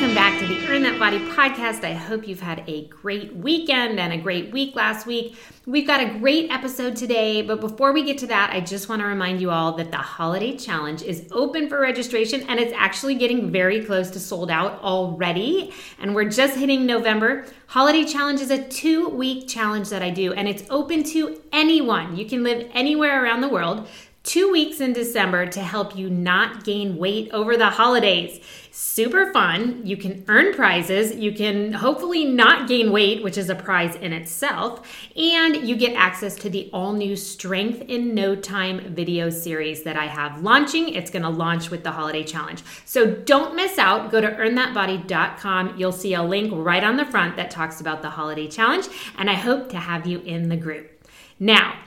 Welcome back to the Earn That Body podcast. I hope you've had a great weekend and a great week last week. We've got a great episode today, but before we get to that, I just want to remind you all that the holiday challenge is open for registration and it's actually getting very close to sold out already. And we're just hitting November. Holiday challenge is a two week challenge that I do, and it's open to anyone. You can live anywhere around the world two weeks in December to help you not gain weight over the holidays. Super fun. You can earn prizes. You can hopefully not gain weight, which is a prize in itself. And you get access to the all new Strength in No Time video series that I have launching. It's going to launch with the holiday challenge. So don't miss out. Go to earnthatbody.com. You'll see a link right on the front that talks about the holiday challenge. And I hope to have you in the group. Now,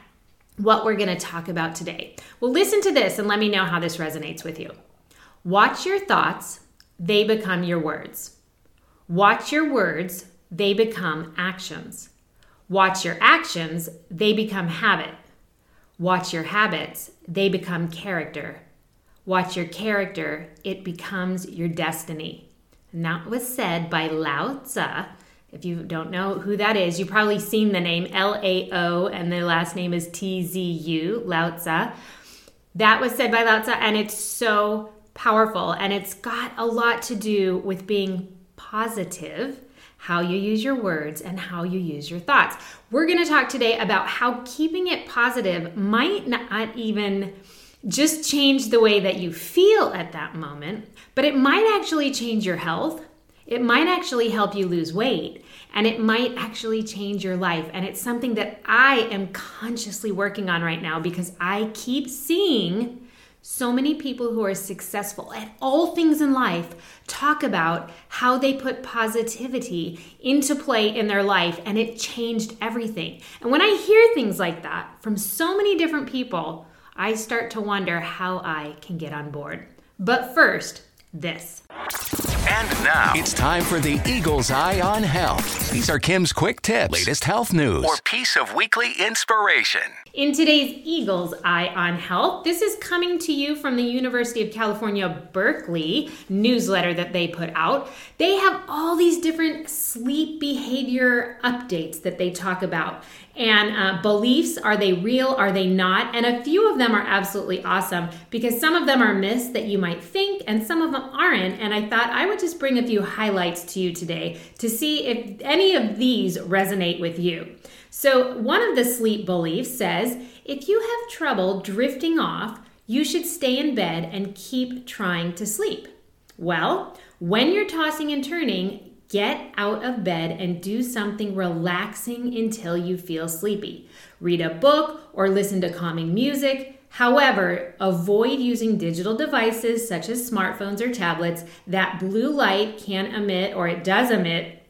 what we're going to talk about today. Well, listen to this and let me know how this resonates with you. Watch your thoughts, they become your words. Watch your words, they become actions. Watch your actions, they become habit. Watch your habits, they become character. Watch your character, it becomes your destiny. And that was said by Lao Tzu if you don't know who that is, you've probably seen the name L A O and the last name is T Z U, Lao Tzu. That was said by Lao Tzu, and it's so powerful. And it's got a lot to do with being positive, how you use your words, and how you use your thoughts. We're going to talk today about how keeping it positive might not even just change the way that you feel at that moment, but it might actually change your health it might actually help you lose weight and it might actually change your life. And it's something that I am consciously working on right now because I keep seeing so many people who are successful at all things in life talk about how they put positivity into play in their life and it changed everything. And when I hear things like that from so many different people, I start to wonder how I can get on board. But first, this. And now it's time for the Eagle's Eye on Health. These are Kim's quick tips, latest health news, or piece of weekly inspiration. In today's Eagle's Eye on Health, this is coming to you from the University of California, Berkeley newsletter that they put out. They have all these different sleep behavior updates that they talk about and uh, beliefs are they real are they not? And a few of them are absolutely awesome because some of them are myths that you might think and some of them aren't. And i thought i would just bring a few highlights to you today to see if any of these resonate with you. So one of the sleep beliefs says if you have trouble drifting off you should stay in bed and keep trying to sleep. Well when you're tossing and turning Get out of bed and do something relaxing until you feel sleepy. Read a book or listen to calming music. However, avoid using digital devices such as smartphones or tablets that blue light can emit or it does emit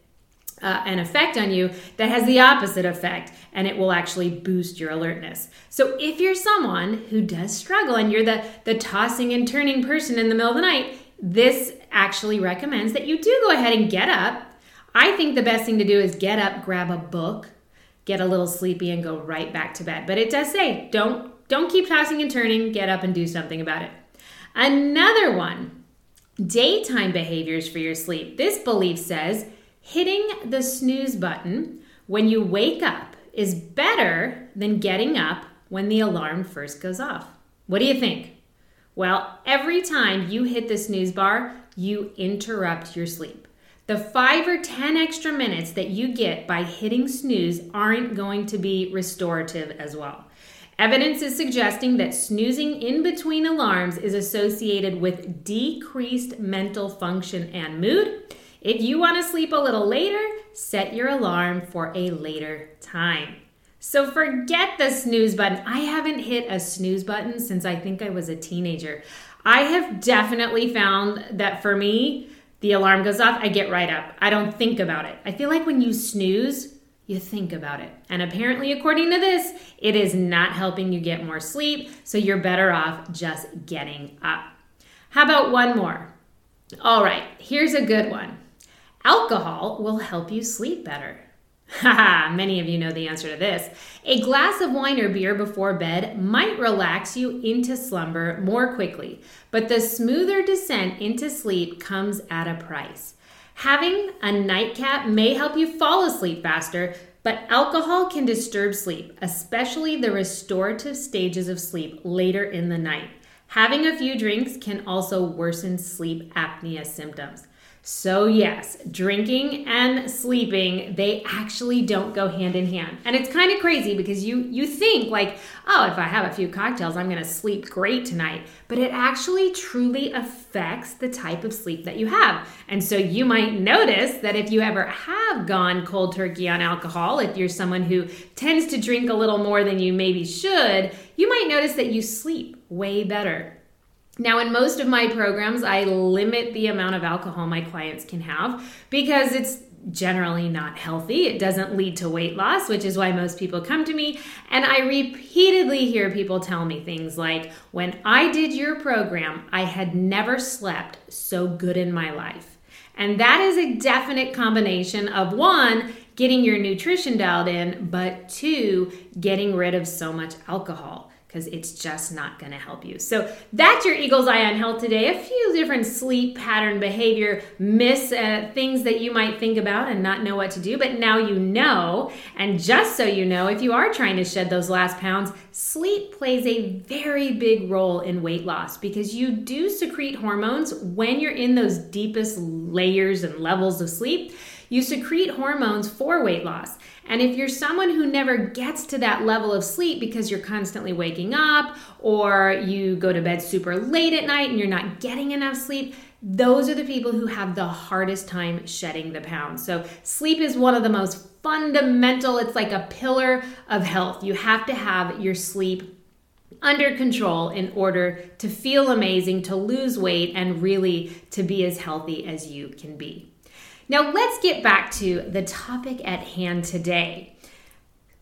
uh, an effect on you that has the opposite effect and it will actually boost your alertness. So if you're someone who does struggle and you're the, the tossing and turning person in the middle of the night, this actually recommends that you do go ahead and get up. I think the best thing to do is get up, grab a book, get a little sleepy and go right back to bed. But it does say, don't don't keep tossing and turning, get up and do something about it. Another one, daytime behaviors for your sleep. This belief says hitting the snooze button when you wake up is better than getting up when the alarm first goes off. What do you think? Well, every time you hit the snooze bar, you interrupt your sleep. The five or 10 extra minutes that you get by hitting snooze aren't going to be restorative as well. Evidence is suggesting that snoozing in between alarms is associated with decreased mental function and mood. If you want to sleep a little later, set your alarm for a later time. So forget the snooze button. I haven't hit a snooze button since I think I was a teenager. I have definitely found that for me, the alarm goes off, I get right up. I don't think about it. I feel like when you snooze, you think about it. And apparently, according to this, it is not helping you get more sleep, so you're better off just getting up. How about one more? All right, here's a good one alcohol will help you sleep better. Haha, many of you know the answer to this. A glass of wine or beer before bed might relax you into slumber more quickly, but the smoother descent into sleep comes at a price. Having a nightcap may help you fall asleep faster, but alcohol can disturb sleep, especially the restorative stages of sleep later in the night. Having a few drinks can also worsen sleep apnea symptoms. So, yes, drinking and sleeping, they actually don't go hand in hand. And it's kind of crazy because you you think like, "Oh, if I have a few cocktails, I'm going to sleep great tonight." But it actually truly affects the type of sleep that you have. And so you might notice that if you ever have gone cold turkey on alcohol, if you're someone who tends to drink a little more than you maybe should, you might notice that you sleep way better. Now, in most of my programs, I limit the amount of alcohol my clients can have because it's generally not healthy. It doesn't lead to weight loss, which is why most people come to me. And I repeatedly hear people tell me things like, when I did your program, I had never slept so good in my life. And that is a definite combination of one, getting your nutrition dialed in, but two, getting rid of so much alcohol because it's just not going to help you. So that's your Eagle's Eye on Health today. A few different sleep pattern behavior miss uh, things that you might think about and not know what to do, but now you know. And just so you know, if you are trying to shed those last pounds, sleep plays a very big role in weight loss because you do secrete hormones when you're in those deepest layers and levels of sleep. You secrete hormones for weight loss. And if you're someone who never gets to that level of sleep because you're constantly waking up or you go to bed super late at night and you're not getting enough sleep, those are the people who have the hardest time shedding the pounds. So, sleep is one of the most fundamental, it's like a pillar of health. You have to have your sleep under control in order to feel amazing, to lose weight, and really to be as healthy as you can be. Now, let's get back to the topic at hand today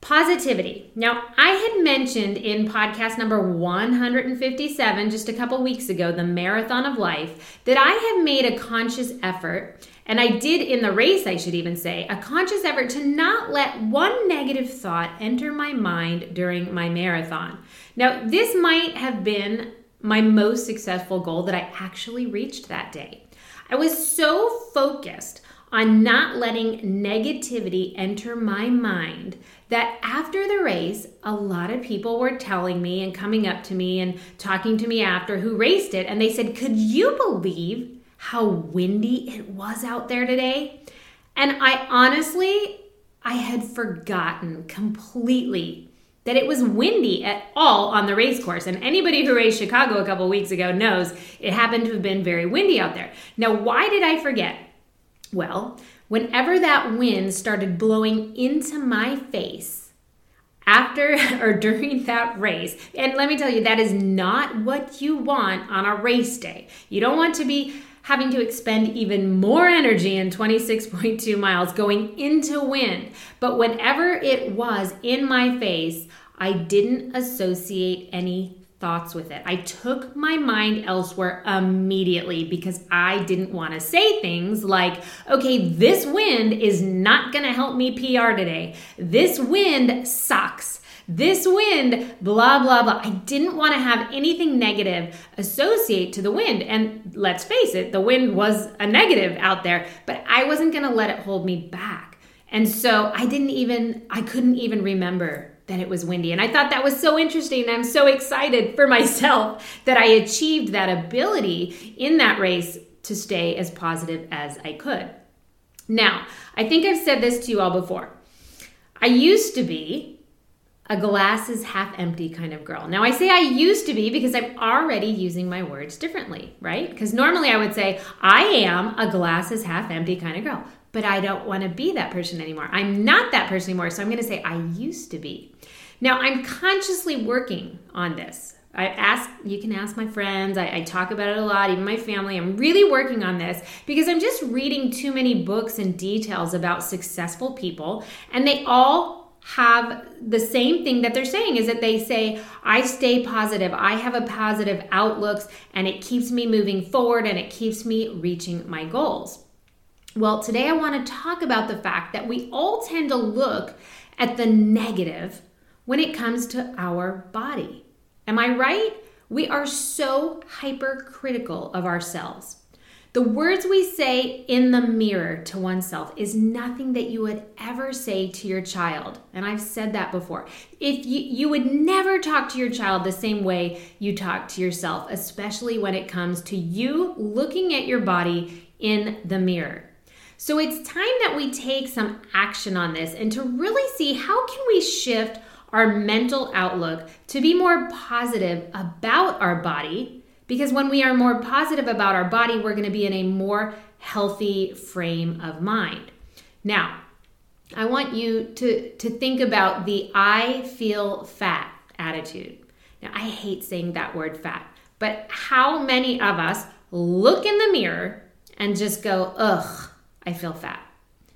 positivity. Now, I had mentioned in podcast number 157 just a couple weeks ago, the Marathon of Life, that I have made a conscious effort, and I did in the race, I should even say, a conscious effort to not let one negative thought enter my mind during my marathon. Now, this might have been my most successful goal that I actually reached that day. I was so focused on not letting negativity enter my mind that after the race, a lot of people were telling me and coming up to me and talking to me after who raced it. And they said, Could you believe how windy it was out there today? And I honestly, I had forgotten completely that it was windy at all on the race course. And anybody who raced Chicago a couple weeks ago knows it happened to have been very windy out there. Now, why did I forget? Well, whenever that wind started blowing into my face after or during that race, and let me tell you, that is not what you want on a race day. You don't want to be having to expend even more energy in 26.2 miles going into wind. But whenever it was in my face, I didn't associate any thoughts with it. I took my mind elsewhere immediately because I didn't want to say things like, okay, this wind is not going to help me PR today. This wind sucks. This wind, blah, blah, blah. I didn't want to have anything negative associate to the wind. And let's face it, the wind was a negative out there, but I wasn't going to let it hold me back. And so I didn't even, I couldn't even remember that it was windy. And I thought that was so interesting. I'm so excited for myself that I achieved that ability in that race to stay as positive as I could. Now, I think I've said this to you all before. I used to be a glass is half empty kind of girl. Now, I say I used to be because I'm already using my words differently, right? Because normally I would say, I am a glass is half empty kind of girl but I don't want to be that person anymore. I'm not that person anymore. So I'm going to say I used to be. Now I'm consciously working on this I ask, you can ask my friends. I, I, talk about it a lot, even my family. I'm really working on this because I'm just reading too many books and details about successful people, and they all have the same thing that they're saying is that they say, I stay positive, I have a positive outlook, and it keeps me moving forward and it keeps me reaching my goals. Well, today I want to talk about the fact that we all tend to look at the negative when it comes to our body. Am I right? We are so hypercritical of ourselves. The words we say in the mirror to oneself is nothing that you would ever say to your child. And I've said that before. If you you would never talk to your child the same way you talk to yourself, especially when it comes to you looking at your body in the mirror. So it's time that we take some action on this and to really see how can we shift our mental outlook to be more positive about our body because when we are more positive about our body, we're going to be in a more healthy frame of mind. Now, I want you to, to think about the I feel fat attitude. Now, I hate saying that word fat, but how many of us look in the mirror and just go, ugh, I feel fat?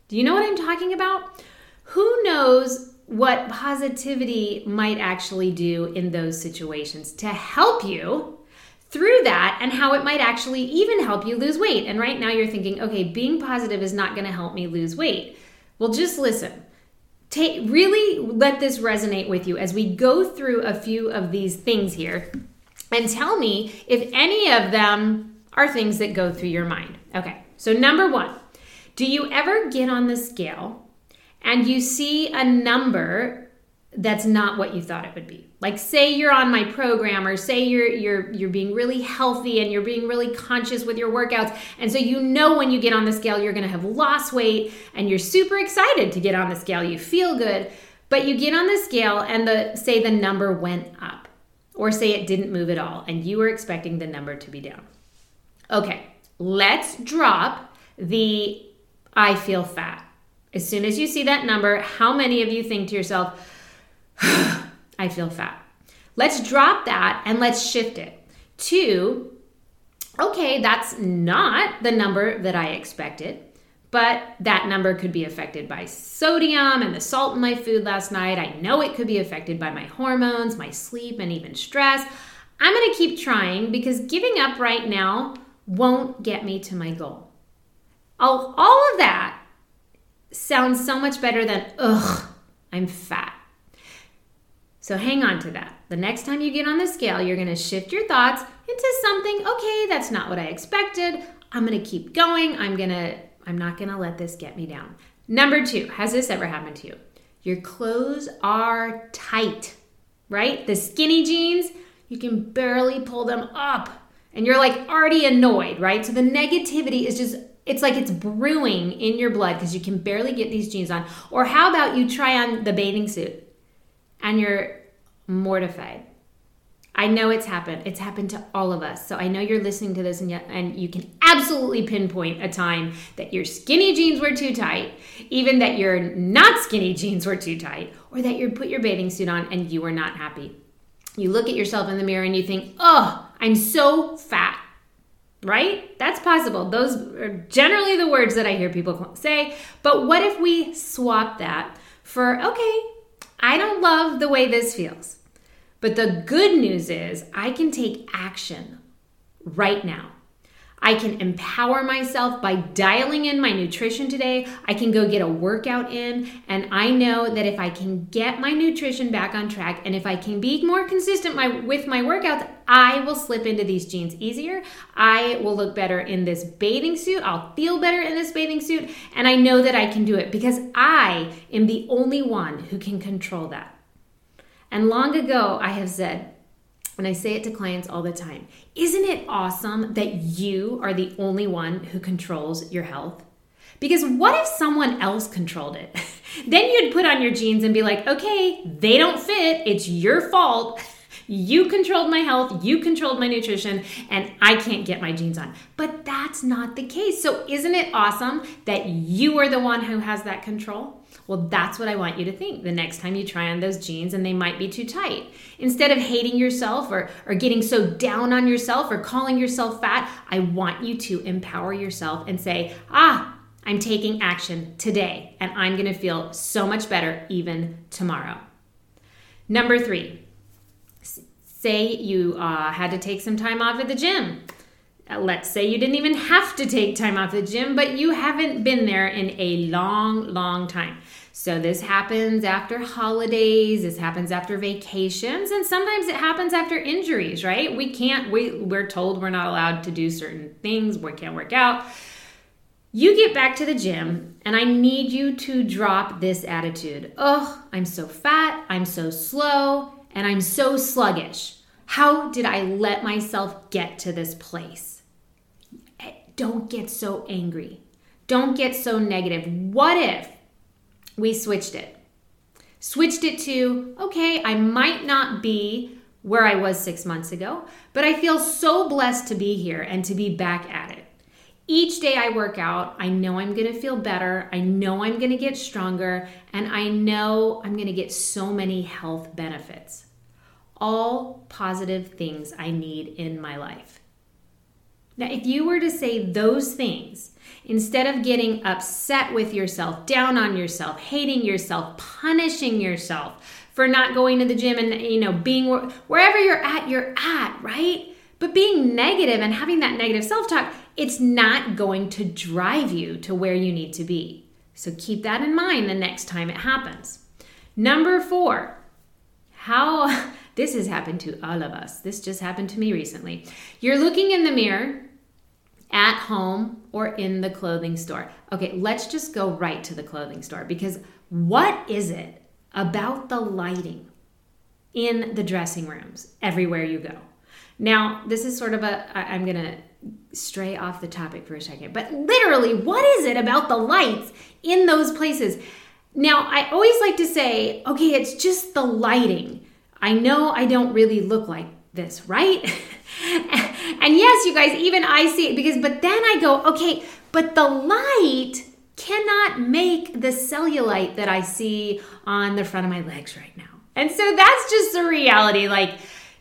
Do you know what I'm talking about? Who knows what positivity might actually do in those situations to help you through that and how it might actually even help you lose weight. And right now you're thinking, okay, being positive is not going to help me lose weight. Well, just listen. Take really let this resonate with you as we go through a few of these things here and tell me if any of them are things that go through your mind. Okay. So number 1, do you ever get on the scale and you see a number that's not what you thought it would be. Like say you're on my program or say you're you're you're being really healthy and you're being really conscious with your workouts and so you know when you get on the scale you're going to have lost weight and you're super excited to get on the scale. You feel good, but you get on the scale and the say the number went up or say it didn't move at all and you were expecting the number to be down. Okay, let's drop the I feel fat as soon as you see that number, how many of you think to yourself, I feel fat? Let's drop that and let's shift it to, okay, that's not the number that I expected, but that number could be affected by sodium and the salt in my food last night. I know it could be affected by my hormones, my sleep, and even stress. I'm gonna keep trying because giving up right now won't get me to my goal. All, all of that sounds so much better than, ugh, I'm fat. So hang on to that. The next time you get on the scale, you're to shift your thoughts into something, okay, that's not what I expected. I'm to keep going. I'm to I'm not to let this get me down. Number 2, has this ever happened to you? Your clothes are tight, right? The skinny jeans, you can barely pull them up and you're like already annoyed, right? So the negativity is just it's like it's brewing in your blood because you can barely get these jeans on. Or how about you try on the bathing suit and you're mortified? I know it's happened. It's happened to all of us. So I know you're listening to this and, yet, and you can absolutely pinpoint a time that your skinny jeans were too tight, even that your not skinny jeans were too tight, or that you put your bathing suit on and you were not happy. You look at yourself in the mirror and you think, oh, I'm so fat right? That's possible. Those are generally the words that I hear people say. But what if we swap that for, okay, I don't love the way this feels. But the good news is I can take action right now. I can empower myself by dialing in my nutrition today. I can go get a workout in, and I know that if I can get my nutrition back on track and if I can be more consistent my, with my workouts, I will slip into these jeans easier. I will look better in this bathing suit. I'll feel better in this bathing suit, and I know that I can do it because I am the only one who can control that. And long ago, I have said, and I say it to clients all the time Isn't it awesome that you are the only one who controls your health? Because what if someone else controlled it? then you'd put on your jeans and be like, okay, they don't fit. It's your fault. You controlled my health, you controlled my nutrition, and I can't get my jeans on. But that's not the case. So, isn't it awesome that you are the one who has that control? Well, that's what I want you to think the next time you try on those jeans and they might be too tight. Instead of hating yourself or, or getting so down on yourself or calling yourself fat, I want you to empower yourself and say, ah, I'm taking action today and I'm gonna feel so much better even tomorrow. Number three, say you uh, had to take some time off at the gym. Uh, let's say you didn't even have to take time off the gym, but you haven't been there in a long, long time. So this happens after holidays, this happens after vacations, and sometimes it happens after injuries, right? We can't we we're told we're not allowed to do certain things, we can't work out. You get back to the gym, and I need you to drop this attitude. Oh, I'm so fat, I'm so slow, and I'm so sluggish. How did I let myself get to this place? Don't get so angry. Don't get so negative. What if we switched it? Switched it to, okay, I might not be where I was six months ago, but I feel so blessed to be here and to be back at it. Each day I work out, I know I'm gonna feel better, I know I'm gonna get stronger, and I know I'm gonna get so many health benefits. All positive things I need in my life. Now, if you were to say those things, instead of getting upset with yourself, down on yourself, hating yourself, punishing yourself for not going to the gym and, you know, being wherever you're at, you're at, right? But being negative and having that negative self talk, it's not going to drive you to where you need to be. So keep that in mind the next time it happens. Number four, how this has happened to all of us. This just happened to me recently. You're looking in the mirror at home or in the clothing store. Okay, let's just go right to the clothing store because what is it about the lighting in the dressing rooms everywhere you go? Now, this is sort of a, I'm to stray off the topic for a second, but literally, what is it about the lights in those places? Now, I always like to say, okay, it's just the lighting. I know I don't really look like this, right? and yes, you guys, even I see it because, but then I go, okay, but the light cannot make the cellulite that I see on the front of my legs right now. And so that's just the reality. Like,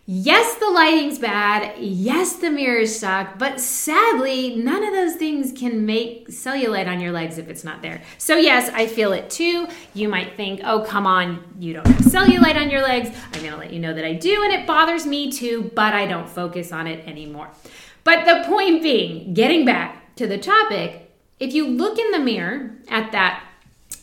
Yes, the lighting's bad. Yes, the mirrors suck. But sadly, none of those things can make cellulite on your legs if it's not there. So, yes, I feel it too. You might think, oh, come on, you don't have cellulite on your legs. I'm going to let you know that I do, and it bothers me too, but I don't focus on it anymore. But the point being, getting back to the topic, if you look in the mirror at that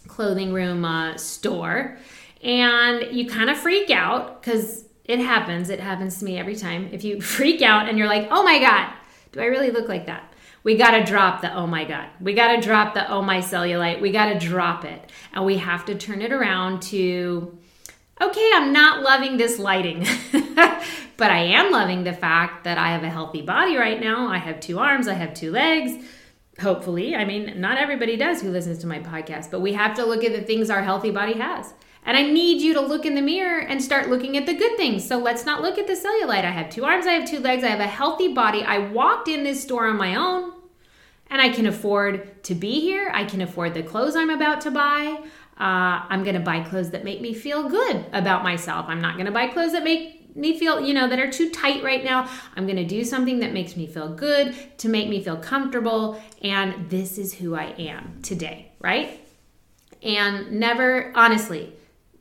clothing room uh, store and you kind of freak out because it happens. It happens to me every time. If you freak out and you're like, oh my God, do I really look like that? We got to drop the oh my God. We got to drop the oh my cellulite. We got to drop it. And we have to turn it around to, okay, I'm not loving this lighting, but I am loving the fact that I have a healthy body right now. I have two arms, I have two legs. Hopefully, I mean, not everybody does who listens to my podcast, but we have to look at the things our healthy body has. And I need you to look in the mirror and start looking at the good things. So let's not look at the cellulite. I have two arms, I have two legs, I have a healthy body. I walked in this store on my own and I can afford to be here. I can afford the clothes I'm about to buy. Uh, I'm going to buy clothes that make me feel good about myself. I'm not going to buy clothes that make me feel, you know, that are too tight right now. I'm going to do something that makes me feel good, to make me feel comfortable. And this is who I am today, right? And never, honestly,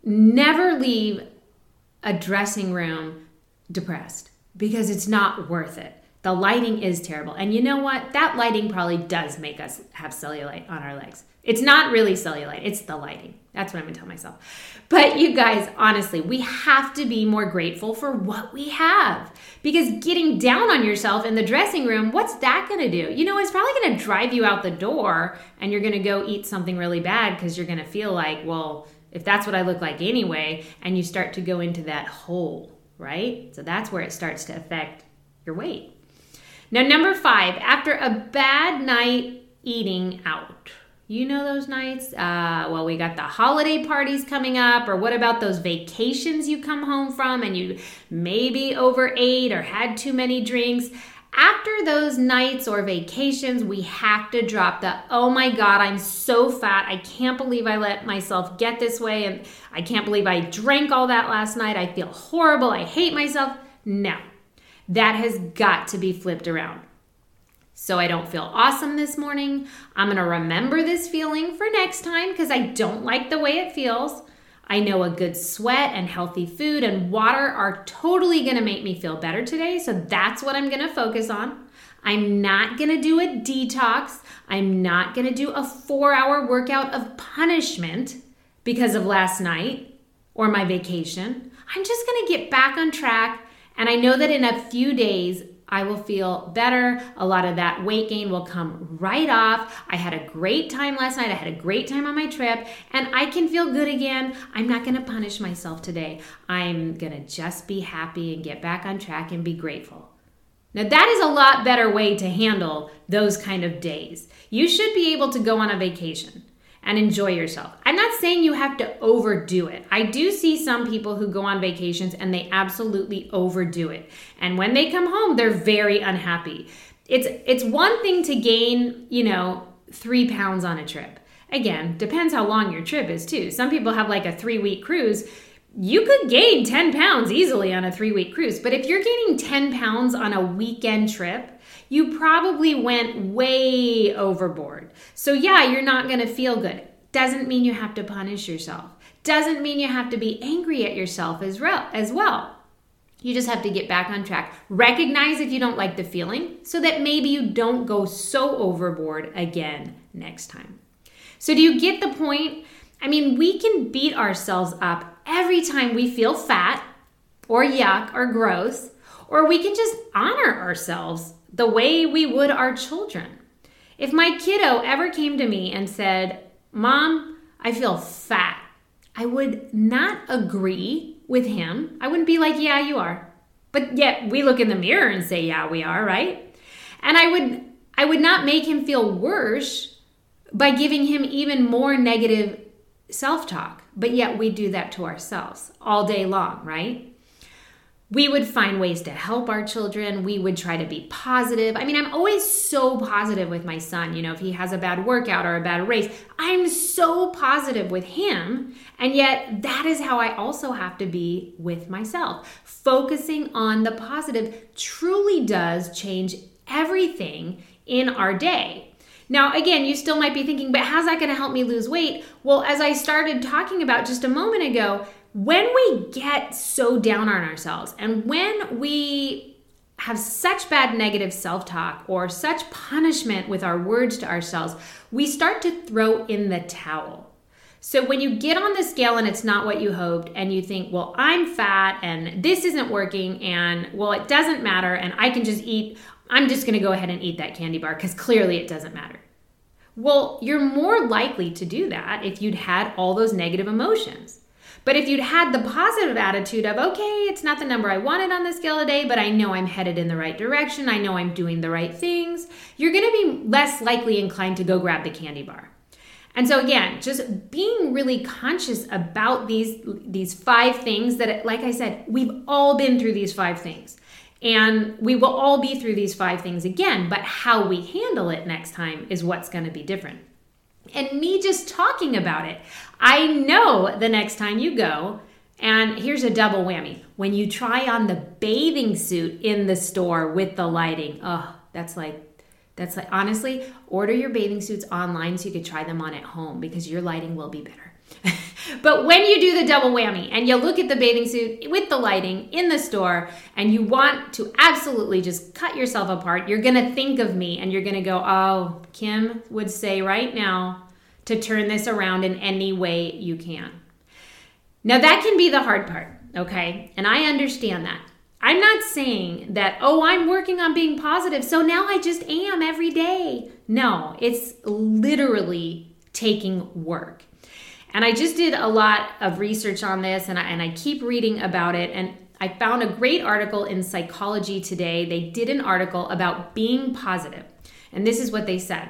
never leave a dressing room depressed because it's not worth it. The lighting is terrible. And you know what? That lighting probably does make us have cellulite on our legs. It's not really cellulite, it's the lighting. That's what I'm gonna tell myself. But you guys, honestly, we have to be more grateful for what we have. Because getting down on yourself in the dressing room, what's that gonna do? You know, it's probably gonna drive you out the door and you're gonna go eat something really bad because you're gonna feel like, well, if that's what I look like anyway, and you start to go into that hole, right? So that's where it starts to affect your weight. Now, number five, after a bad night eating out, you know those nights? Uh, well, we got the holiday parties coming up, or what about those vacations you come home from and you maybe overate or had too many drinks? After those nights or vacations, we have to drop the, oh my God, I'm so fat. I can't believe I let myself get this way. And I can't believe I drank all that last night. I feel horrible. I hate myself. No, that has got to be flipped around. So I don't feel awesome this morning. I'm going to remember this feeling for next time because I don't like the way it feels. I know a good sweat and healthy food and water are totally gonna make me feel better today. So that's what I'm gonna focus on. I'm not gonna do a detox. I'm not gonna do a four hour workout of punishment because of last night or my vacation. I'm just gonna get back on track. And I know that in a few days, I will feel better. A lot of that weight gain will come right off. I had a great time last night. I had a great time on my trip, and I can feel good again. I'm not going to punish myself today. I'm going to just be happy and get back on track and be grateful. Now, that is a lot better way to handle those kind of days. You should be able to go on a vacation and enjoy yourself. I'm not saying you have to overdo it. I do see some people who go on vacations and they absolutely overdo it. And when they come home, they're very unhappy. It's it's one thing to gain, you know, 3 pounds on a trip. Again, depends how long your trip is too. Some people have like a 3-week cruise. You could gain 10 pounds easily on a 3-week cruise, but if you're gaining 10 pounds on a weekend trip, you probably went way overboard. So, yeah, you're not going to feel good. Doesn't mean you have to punish yourself. Doesn't mean you have to be angry at yourself as, as well. You just have to get back on track. Recognize if you don't like the feeling so that maybe you don't go so overboard again next time. So, do you get the point? I mean, we can beat ourselves up every time we feel fat or yuck or gross, or we can just honor ourselves the way we would our children. If my kiddo ever came to me and said, Mom, I feel fat, I would not agree with him. I wouldn't be like, Yeah, you are. But yet we look in the mirror and say, Yeah, we are, right? And I would I would not make him feel worse by giving him even more negative self-talk. But yet we do that to ourselves all day long, right? We would find ways to help our children. We would try to be positive. I mean, I'm always so positive with my son. You know, if he has a bad workout or a bad race, I'm so positive with him. And yet, that is how I also have to be with myself. Focusing on the positive truly does change everything in our day. Now, again, you still might be thinking, but how's that going to help me lose weight? Well, as I started talking about just a moment ago, when we get so down on ourselves and when we have such bad negative self talk or such punishment with our words to ourselves, we start to throw in the towel. So when you get on the scale and it's not what you hoped, and you think, well, I'm fat and this isn't working, and well, it doesn't matter, and I can just eat, I'm just gonna go ahead and eat that candy bar because clearly it doesn't matter. Well, you're more likely to do that if you'd had all those negative emotions. But if you'd had the positive attitude of, okay, it's not the number I wanted on the scale today, but I know I'm headed in the right direction, I know I'm doing the right things, you're gonna be less likely inclined to go grab the candy bar. And so again, just being really conscious about these these five things that like I said, we've all been through these five things. And we will all be through these five things again, but how we handle it next time is what's going to be different. And me just talking about it, I know the next time you go, and here's a double whammy. When you try on the bathing suit in the store with the lighting, oh, that's like, that's like, honestly, order your bathing suits online so you could try them on at home because your lighting will be better. but when you do the double whammy and you look at the bathing suit with the lighting in the store and you want to absolutely just cut yourself apart, you're going to think of me and you're going to go, oh, Kim would say right now to turn this around in any way you can. Now, that can be the hard part, okay? And I understand that. I'm not saying that, oh, I'm working on being positive, so now I just am every day. No, it's literally taking work. And I just did a lot of research on this and I, and I keep reading about it. And I found a great article in Psychology Today. They did an article about being positive. And this is what they said.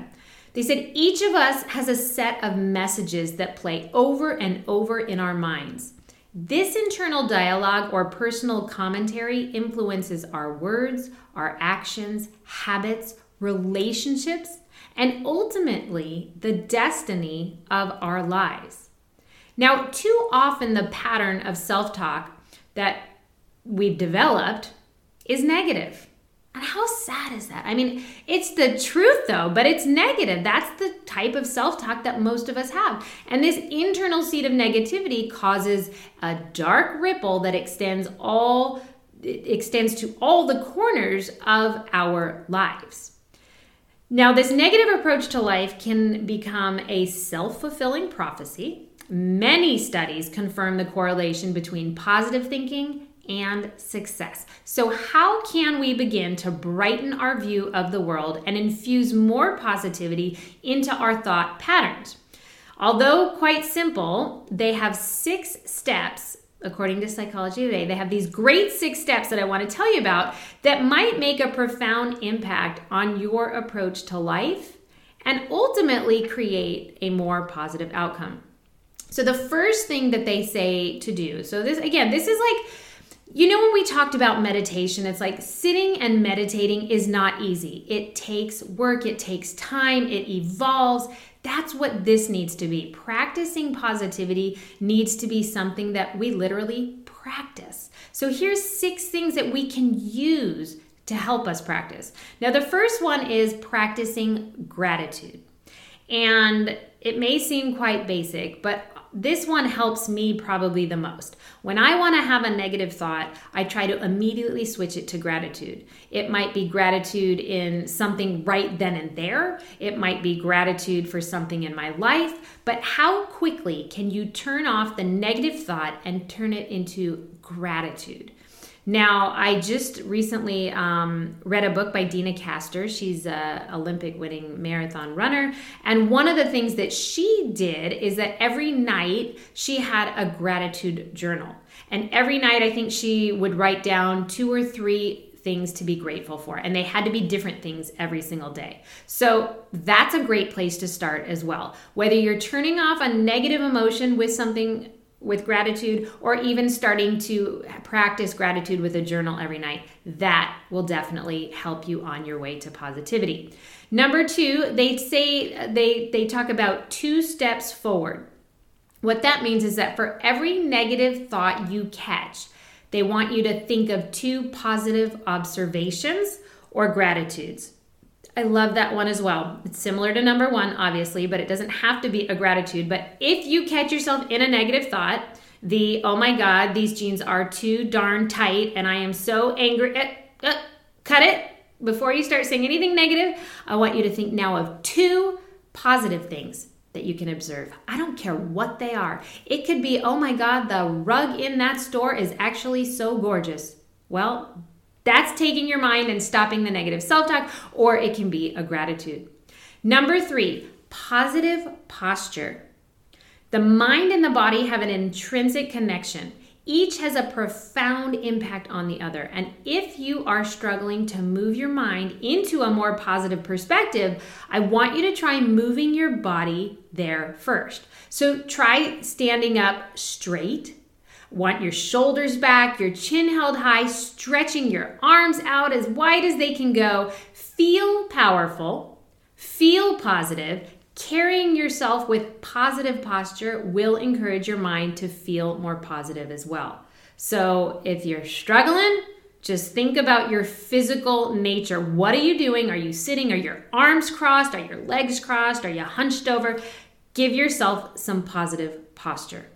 They said each of us has a set of messages that play over and over in our minds. This internal dialogue or personal commentary influences our words, our actions, habits, relationships, and ultimately the destiny of our lives. Now, too often the pattern of self talk that we've developed is negative. And how sad is that? I mean, it's the truth though, but it's negative. That's the type of self talk that most of us have. And this internal seed of negativity causes a dark ripple that extends all extends to all the corners of our lives. Now, this negative approach to life can become a self fulfilling prophecy. Many studies confirm the correlation between positive thinking and success. So, how can we begin to brighten our view of the world and infuse more positivity into our thought patterns? Although quite simple, they have six steps. According to Psychology Today, they have these great six steps that I want to tell you about that might make a profound impact on your approach to life and ultimately create a more positive outcome. So, the first thing that they say to do, so this again, this is like you know, when we talked about meditation, it's like sitting and meditating is not easy. It takes work, it takes time, it evolves. That's what this needs to be. Practicing positivity needs to be something that we literally practice. So, here's six things that we can use to help us practice. Now, the first one is practicing gratitude. And it may seem quite basic, but this one helps me probably the most. When I want to have a negative thought, I try to immediately switch it to gratitude. It might be gratitude in something right then and there, it might be gratitude for something in my life, but how quickly can you turn off the negative thought and turn it into gratitude? Now, I just recently um, read a book by Deena Kastor. She's a Olympic winning marathon runner, and one of the things that she did is that every night she had a gratitude journal, and every night I think she would write down two or three things to be grateful for and they had to be different things every single day. So that's a great place to start as well. Whether you're turning off a negative emotion with something with gratitude or even starting to practice gratitude with a journal every night, that will definitely help you on your way to positivity. Number 2, they say they they talk about two steps forward. What that means is that for every negative thought you catch, they want you to think of two positive observations or gratitudes. I love that one as well. It's similar to number one, obviously, but it doesn't have to be a gratitude. But if you catch yourself in a negative thought, the oh my God, these jeans are too darn tight and I am so angry, uh, cut it. Before you start saying anything negative, I want you to think now of two positive things that you can observe. I don't care what they are. It could be, oh my God, the rug in that store is actually so gorgeous. Well, that's taking your mind and stopping the negative self talk, or it can be a gratitude. Number three, positive posture. The mind and the body have an intrinsic connection. Each has a profound impact on the other. And if you are struggling to move your mind into a more positive perspective, I want you to try moving your body there first. So try standing up straight Want your shoulders back, your chin held high, stretching your arms out as wide as they can go. Feel powerful, feel positive. Carrying yourself with positive posture will encourage your mind to feel more positive as well. So if you're struggling, just think about your physical nature. What are you doing? Are you sitting? Are your arms crossed? Are your legs crossed? Are you hunched over? Give yourself some positive posture.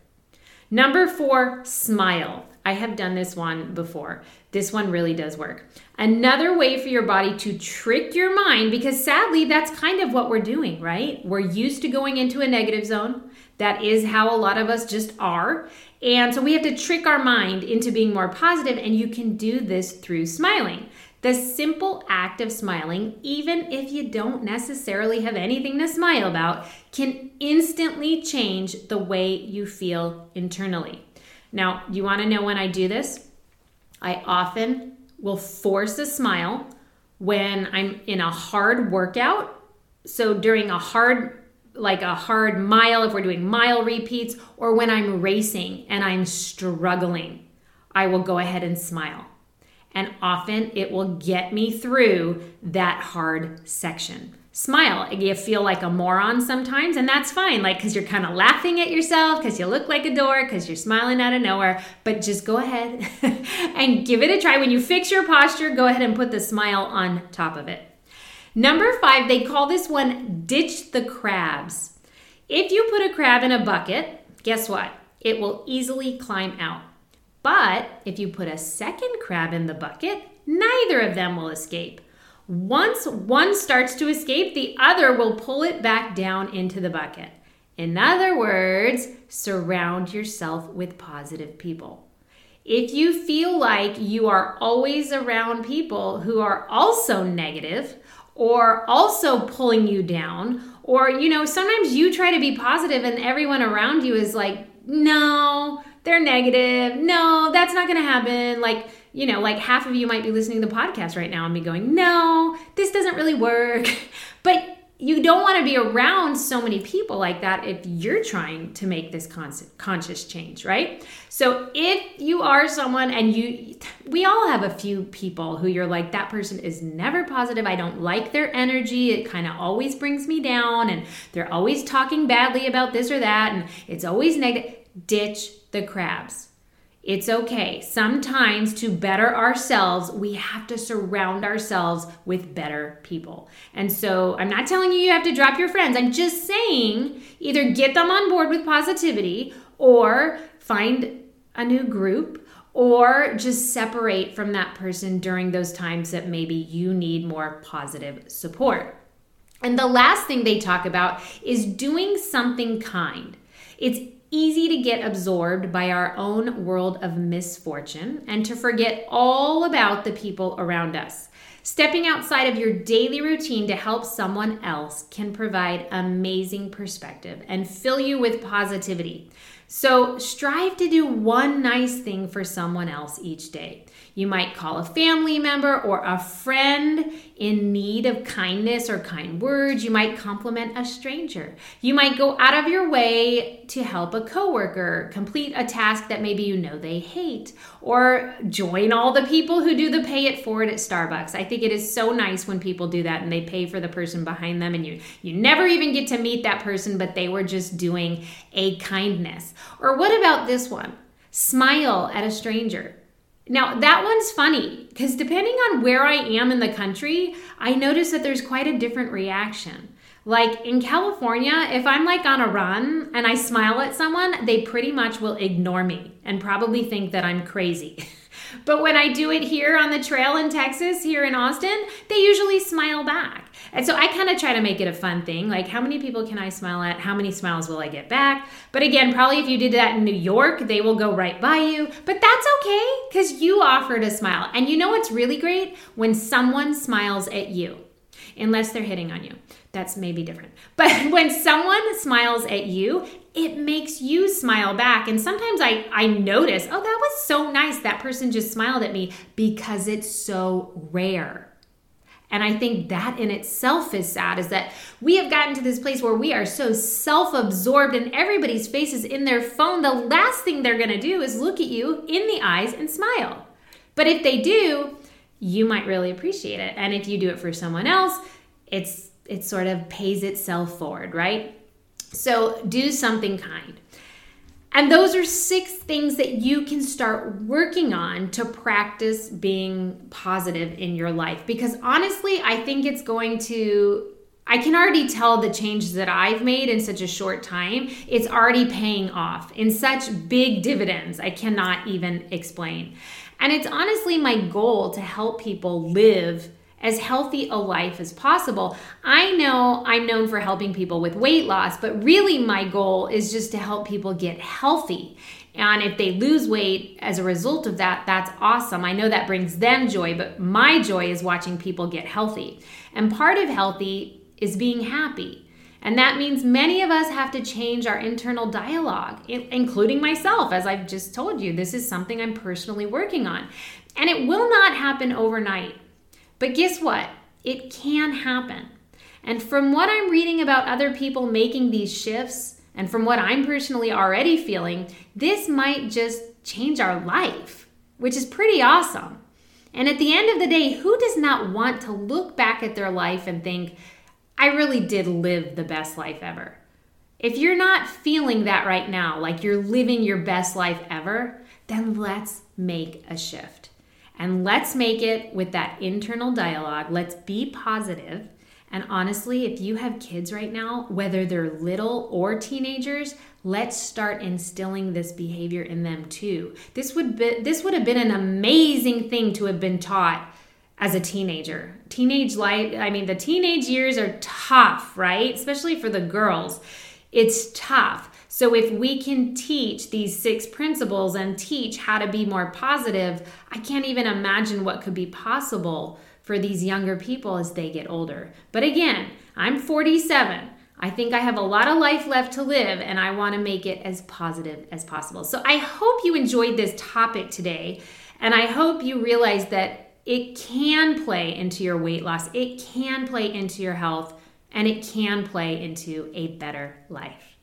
Number four, smile. I have done this one before. This one really does work. Another way for your body to trick your mind, because sadly, that's kind of what we're doing, right? We're used to going into a negative zone. That is how a lot of us just are. And so we have to trick our mind into being more positive, and you can do this through smiling. The simple act of smiling, even if you don't necessarily have anything to smile about, can instantly change the way you feel internally. Now, you want to know when I do this? I often will force a smile when I'm in a hard workout. So during a hard like a hard mile, if we're doing mile repeats, or when I'm racing and I'm struggling, I will go ahead and smile. And often it will get me through that hard section. Smile. You feel like a moron sometimes, and that's fine, like, because you're kind of laughing at yourself, because you look like a door, because you're smiling out of nowhere. But just go ahead and give it a try. When you fix your posture, go ahead and put the smile on top of it. Number five, they call this one ditch the crabs. If you put a crab in a bucket, guess what? It will easily climb out. But if you put a second crab in the bucket, neither of them will escape. Once one starts to escape, the other will pull it back down into the bucket. In other words, surround yourself with positive people. If you feel like you are always around people who are also negative, or also pulling you down or you know sometimes you try to be positive and everyone around you is like no they're negative no that's not going to happen like you know like half of you might be listening to the podcast right now and be going no this doesn't really work but you don't want to be around so many people like that if you're trying to make this con- conscious change, right? So if you are someone and you, we all have a few people who you're like, that person is never positive. I don't like their energy. It kind of always brings me down and they're always talking badly about this or that and it's always negative. Ditch the crabs it's okay. Sometimes to better ourselves, we have to surround ourselves with better people. And so I'm not telling you you have to drop your friends. I'm just saying either get them on board with positivity or find a new group or just separate from that person during those times that maybe you need more positive support. And the last thing they talk about is doing something kind. It's easy to get absorbed by our own world of misfortune and to forget all about the people around us. Stepping outside of your daily routine to help someone else can provide amazing perspective and fill you with positivity. So, strive to do one nice thing for someone else each day. You might call a family member or a friend in need of kindness or kind words. You might compliment a stranger. You might go out of your way to help a coworker complete a task that maybe you know they hate or join all the people who do the pay it forward at Starbucks. I think it is so nice when people do that and they pay for the person behind them and you you never even get to meet that person but they were just doing a kindness. Or what about this one? Smile at a stranger. Now, that one's funny because depending on where I am in the country, I notice that there's quite a different reaction. Like in California, if I'm like on a run and I smile at someone, they pretty much will ignore me and probably think that I'm crazy. But when I do it here on the trail in Texas, here in Austin, they usually smile back. And so I kind of try to make it a fun thing. Like, how many people can I smile at? How many smiles will I get back? But again, probably if you did that in New York, they will go right by you. But that's okay because you offered a smile. And you know what's really great? When someone smiles at you, unless they're hitting on you. That's maybe different. But when someone smiles at you, it makes you smile back. And sometimes I, I notice, oh, that was so nice. That person just smiled at me because it's so rare. And I think that in itself is sad is that we have gotten to this place where we are so self absorbed and everybody's face is in their phone. The last thing they're to do is look at you in the eyes and smile. But if they do, you might really appreciate it. And if you do it for someone else, it's it sort of pays itself forward, right? So do something kind. And those are six things that you can start working on to practice being positive in your life. Because honestly, I think it's going to, I can already tell the changes that I've made in such a short time. It's already paying off in such big dividends, I cannot even explain. And it's honestly my goal to help people live as healthy a life as possible. I know I'm known for helping people with weight loss, but really my goal is just to help people get healthy. And if they lose weight as a result of that, that's awesome. I know that brings them joy, but my joy is watching people get healthy. And part of healthy is being happy. And that means many of us have to change our internal dialogue, including myself. As I've just told you, this is something I'm personally working on. And it will not happen overnight. But guess what? It can happen. And from what I'm reading about other people making these shifts, and from what I'm personally already feeling, this might just change our life, which is pretty awesome. And at the end of the day, who does not want to look back at their life and think, I really did live the best life ever? If you're not feeling that right now, like you're living your best life ever, then let's make a shift. And let's make it with that internal dialogue. Let's be positive. And honestly, if you have kids right now, whether they're little or teenagers, let's start instilling this behavior in them too. This would be, this would have been an amazing thing to have been taught as a teenager. Teenage life, I mean, the teenage years are tough, right? Especially for the girls. It's tough. So, if we can teach these six principles and teach how to be more positive, I can't even imagine what could be possible for these younger people as they get older. But again, I'm 47. I think I have a lot of life left to live and I want to make it as positive as possible. So, I hope you enjoyed this topic today and I hope you realize that it can play into your weight loss, it can play into your health, and it can play into a better life.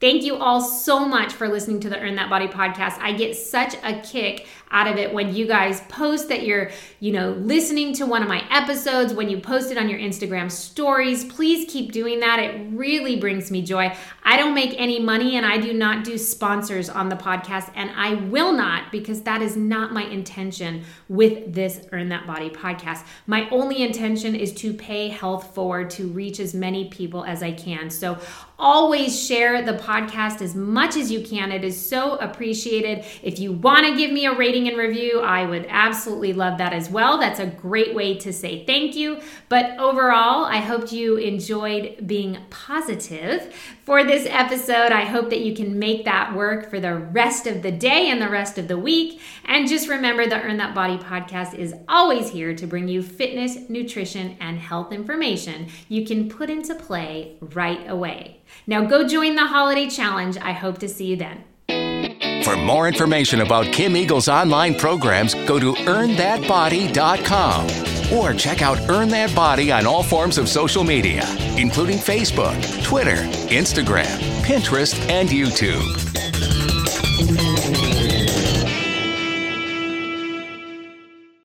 Thank you all so much for listening to the Earn That Body podcast. I get such a kick out of it when you guys post that you're, you know, listening to one of my episodes, when you post it on your Instagram stories. Please keep doing that. It really brings me joy. I don't make any money and I do not do sponsors on the podcast, and I will not because that is not my intention with this Earn That Body podcast. My only intention is to pay health forward to reach as many people as I can. So always share the podcast as much as you can. It is so appreciated. If you want to give me a rating and review, I would absolutely love that as well. That's a great way to say thank you. But overall, I hope you enjoyed being positive for this episode. I hope that you can make that work for the rest of the day and the rest of the week. And just remember the Earn That Body podcast is always here to bring you fitness, nutrition, and health information you can put into play right away. Now go join the holiday challenge. I hope to see you then. For more information about Kim Eagle's online programs, go to earnthatbody.com or check out Earn That Body on all forms of social media, including Facebook, Twitter, Instagram, Pinterest, and YouTube.